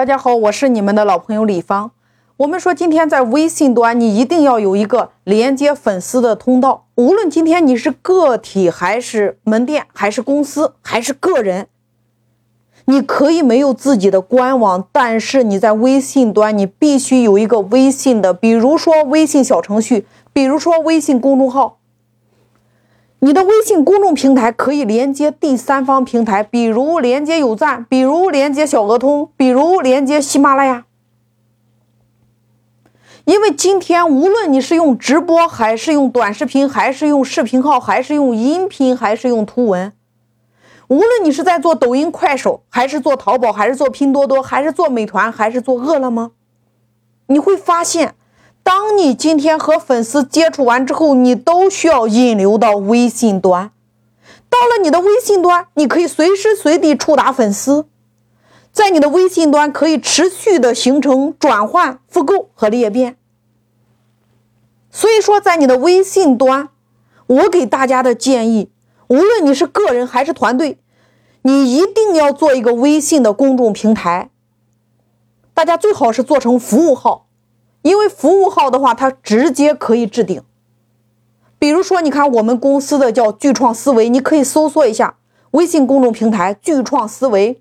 大家好，我是你们的老朋友李芳。我们说，今天在微信端，你一定要有一个连接粉丝的通道。无论今天你是个体，还是门店，还是公司，还是个人，你可以没有自己的官网，但是你在微信端，你必须有一个微信的，比如说微信小程序，比如说微信公众号。你的微信公众平台可以连接第三方平台，比如连接有赞，比如连接小鹅通，比如连接喜马拉雅。因为今天无论你是用直播，还是用短视频，还是用视频号，还是用音频，还是用图文，无论你是在做抖音、快手，还是做淘宝，还是做拼多多，还是做美团，还是做饿了么，你会发现。当你今天和粉丝接触完之后，你都需要引流到微信端。到了你的微信端，你可以随时随地触达粉丝，在你的微信端可以持续的形成转换、复购和裂变。所以说，在你的微信端，我给大家的建议，无论你是个人还是团队，你一定要做一个微信的公众平台。大家最好是做成服务号。因为服务号的话，它直接可以置顶。比如说，你看我们公司的叫巨创思维，你可以搜索一下微信公众平台“巨创思维”。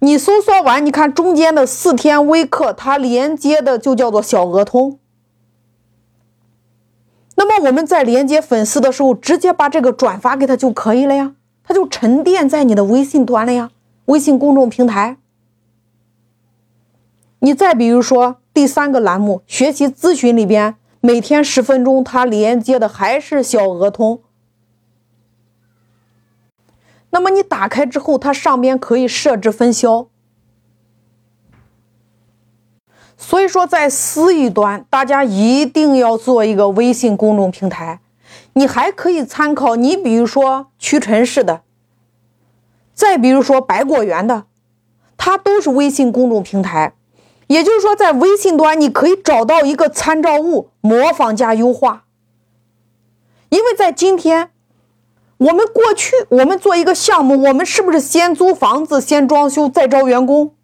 你搜索完，你看中间的四天微课，它连接的就叫做小鹅通。那么我们在连接粉丝的时候，直接把这个转发给他就可以了呀，它就沉淀在你的微信端了呀，微信公众平台。你再比如说。第三个栏目学习咨询里边，每天十分钟，它连接的还是小鹅通。那么你打开之后，它上边可以设置分销。所以说，在私域端，大家一定要做一个微信公众平台。你还可以参考，你比如说屈臣氏的，再比如说百果园的，它都是微信公众平台。也就是说，在微信端你可以找到一个参照物，模仿加优化。因为在今天，我们过去我们做一个项目，我们是不是先租房子、先装修、再招员工？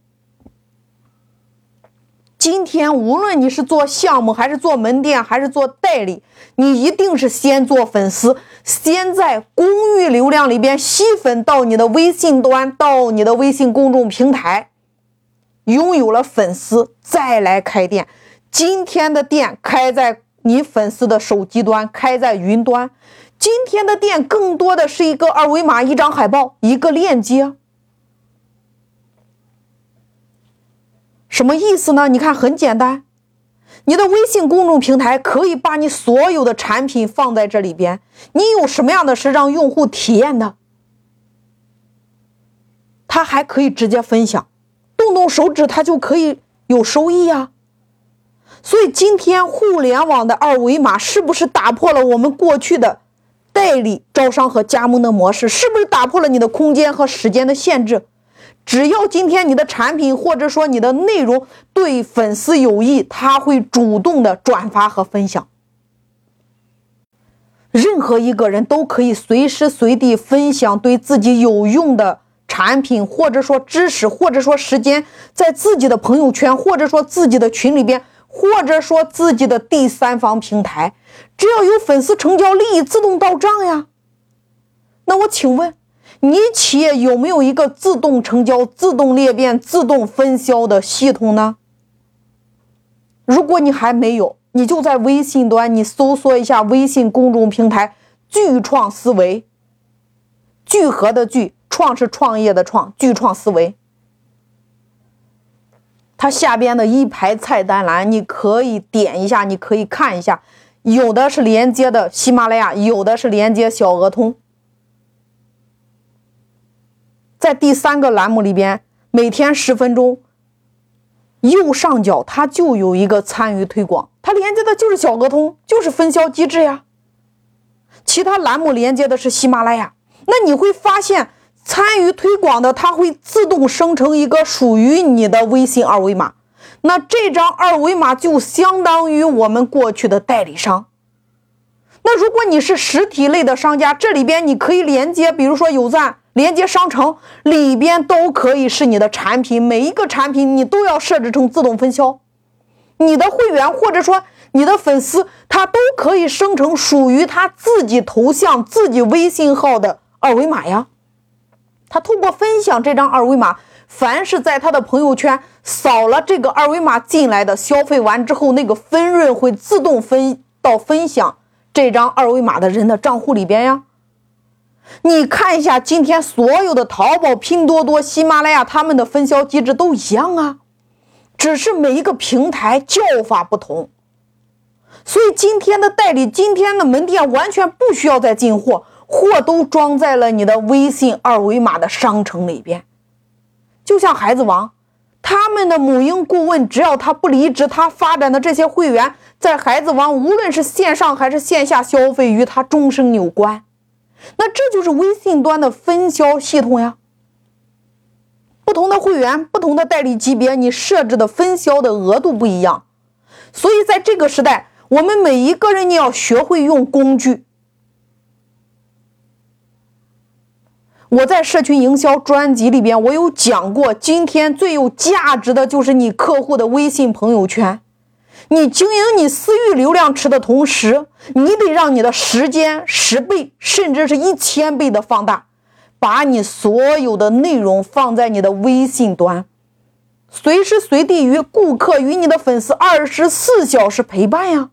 今天无论你是做项目，还是做门店，还是做代理，你一定是先做粉丝，先在公域流量里边吸粉到你的微信端，到你的微信公众平台。拥有了粉丝，再来开店。今天的店开在你粉丝的手机端，开在云端。今天的店更多的是一个二维码、一张海报、一个链接。什么意思呢？你看，很简单，你的微信公众平台可以把你所有的产品放在这里边。你有什么样的是让用户体验的，他还可以直接分享。动动手指，它就可以有收益呀。所以今天互联网的二维码是不是打破了我们过去的代理招商和加盟的模式？是不是打破了你的空间和时间的限制？只要今天你的产品或者说你的内容对粉丝有益，他会主动的转发和分享。任何一个人都可以随时随地分享对自己有用的。产品或者说知识或者说时间，在自己的朋友圈或者说自己的群里边，或者说自己的第三方平台，只要有粉丝成交，利益自动到账呀。那我请问，你企业有没有一个自动成交、自动裂变、自动分销的系统呢？如果你还没有，你就在微信端，你搜索一下微信公众平台“聚创思维”，聚合的聚。创是创业的创，巨创思维。它下边的一排菜单栏，你可以点一下，你可以看一下，有的是连接的喜马拉雅，有的是连接小鹅通。在第三个栏目里边，每天十分钟，右上角它就有一个参与推广，它连接的就是小鹅通，就是分销机制呀。其他栏目连接的是喜马拉雅，那你会发现。参与推广的，它会自动生成一个属于你的微信二维码，那这张二维码就相当于我们过去的代理商。那如果你是实体类的商家，这里边你可以连接，比如说有赞，连接商城里边都可以是你的产品，每一个产品你都要设置成自动分销。你的会员或者说你的粉丝，他都可以生成属于他自己头像、自己微信号的二维码呀。他通过分享这张二维码，凡是在他的朋友圈扫了这个二维码进来的，消费完之后，那个分润会自动分到分享这张二维码的人的账户里边呀。你看一下，今天所有的淘宝、拼多多、喜马拉雅他们的分销机制都一样啊。只是每一个平台叫法不同，所以今天的代理、今天的门店完全不需要再进货，货都装在了你的微信二维码的商城里边。就像孩子王，他们的母婴顾问，只要他不离职，他发展的这些会员在孩子王，无论是线上还是线下消费，与他终生有关。那这就是微信端的分销系统呀。不同的会员、不同的代理级别，你设置的分销的额度不一样，所以在这个时代，我们每一个人你要学会用工具。我在社群营销专辑里边，我有讲过，今天最有价值的就是你客户的微信朋友圈。你经营你私域流量池的同时，你得让你的时间十倍，甚至是一千倍的放大。把你所有的内容放在你的微信端，随时随地与顾客、与你的粉丝二十四小时陪伴呀。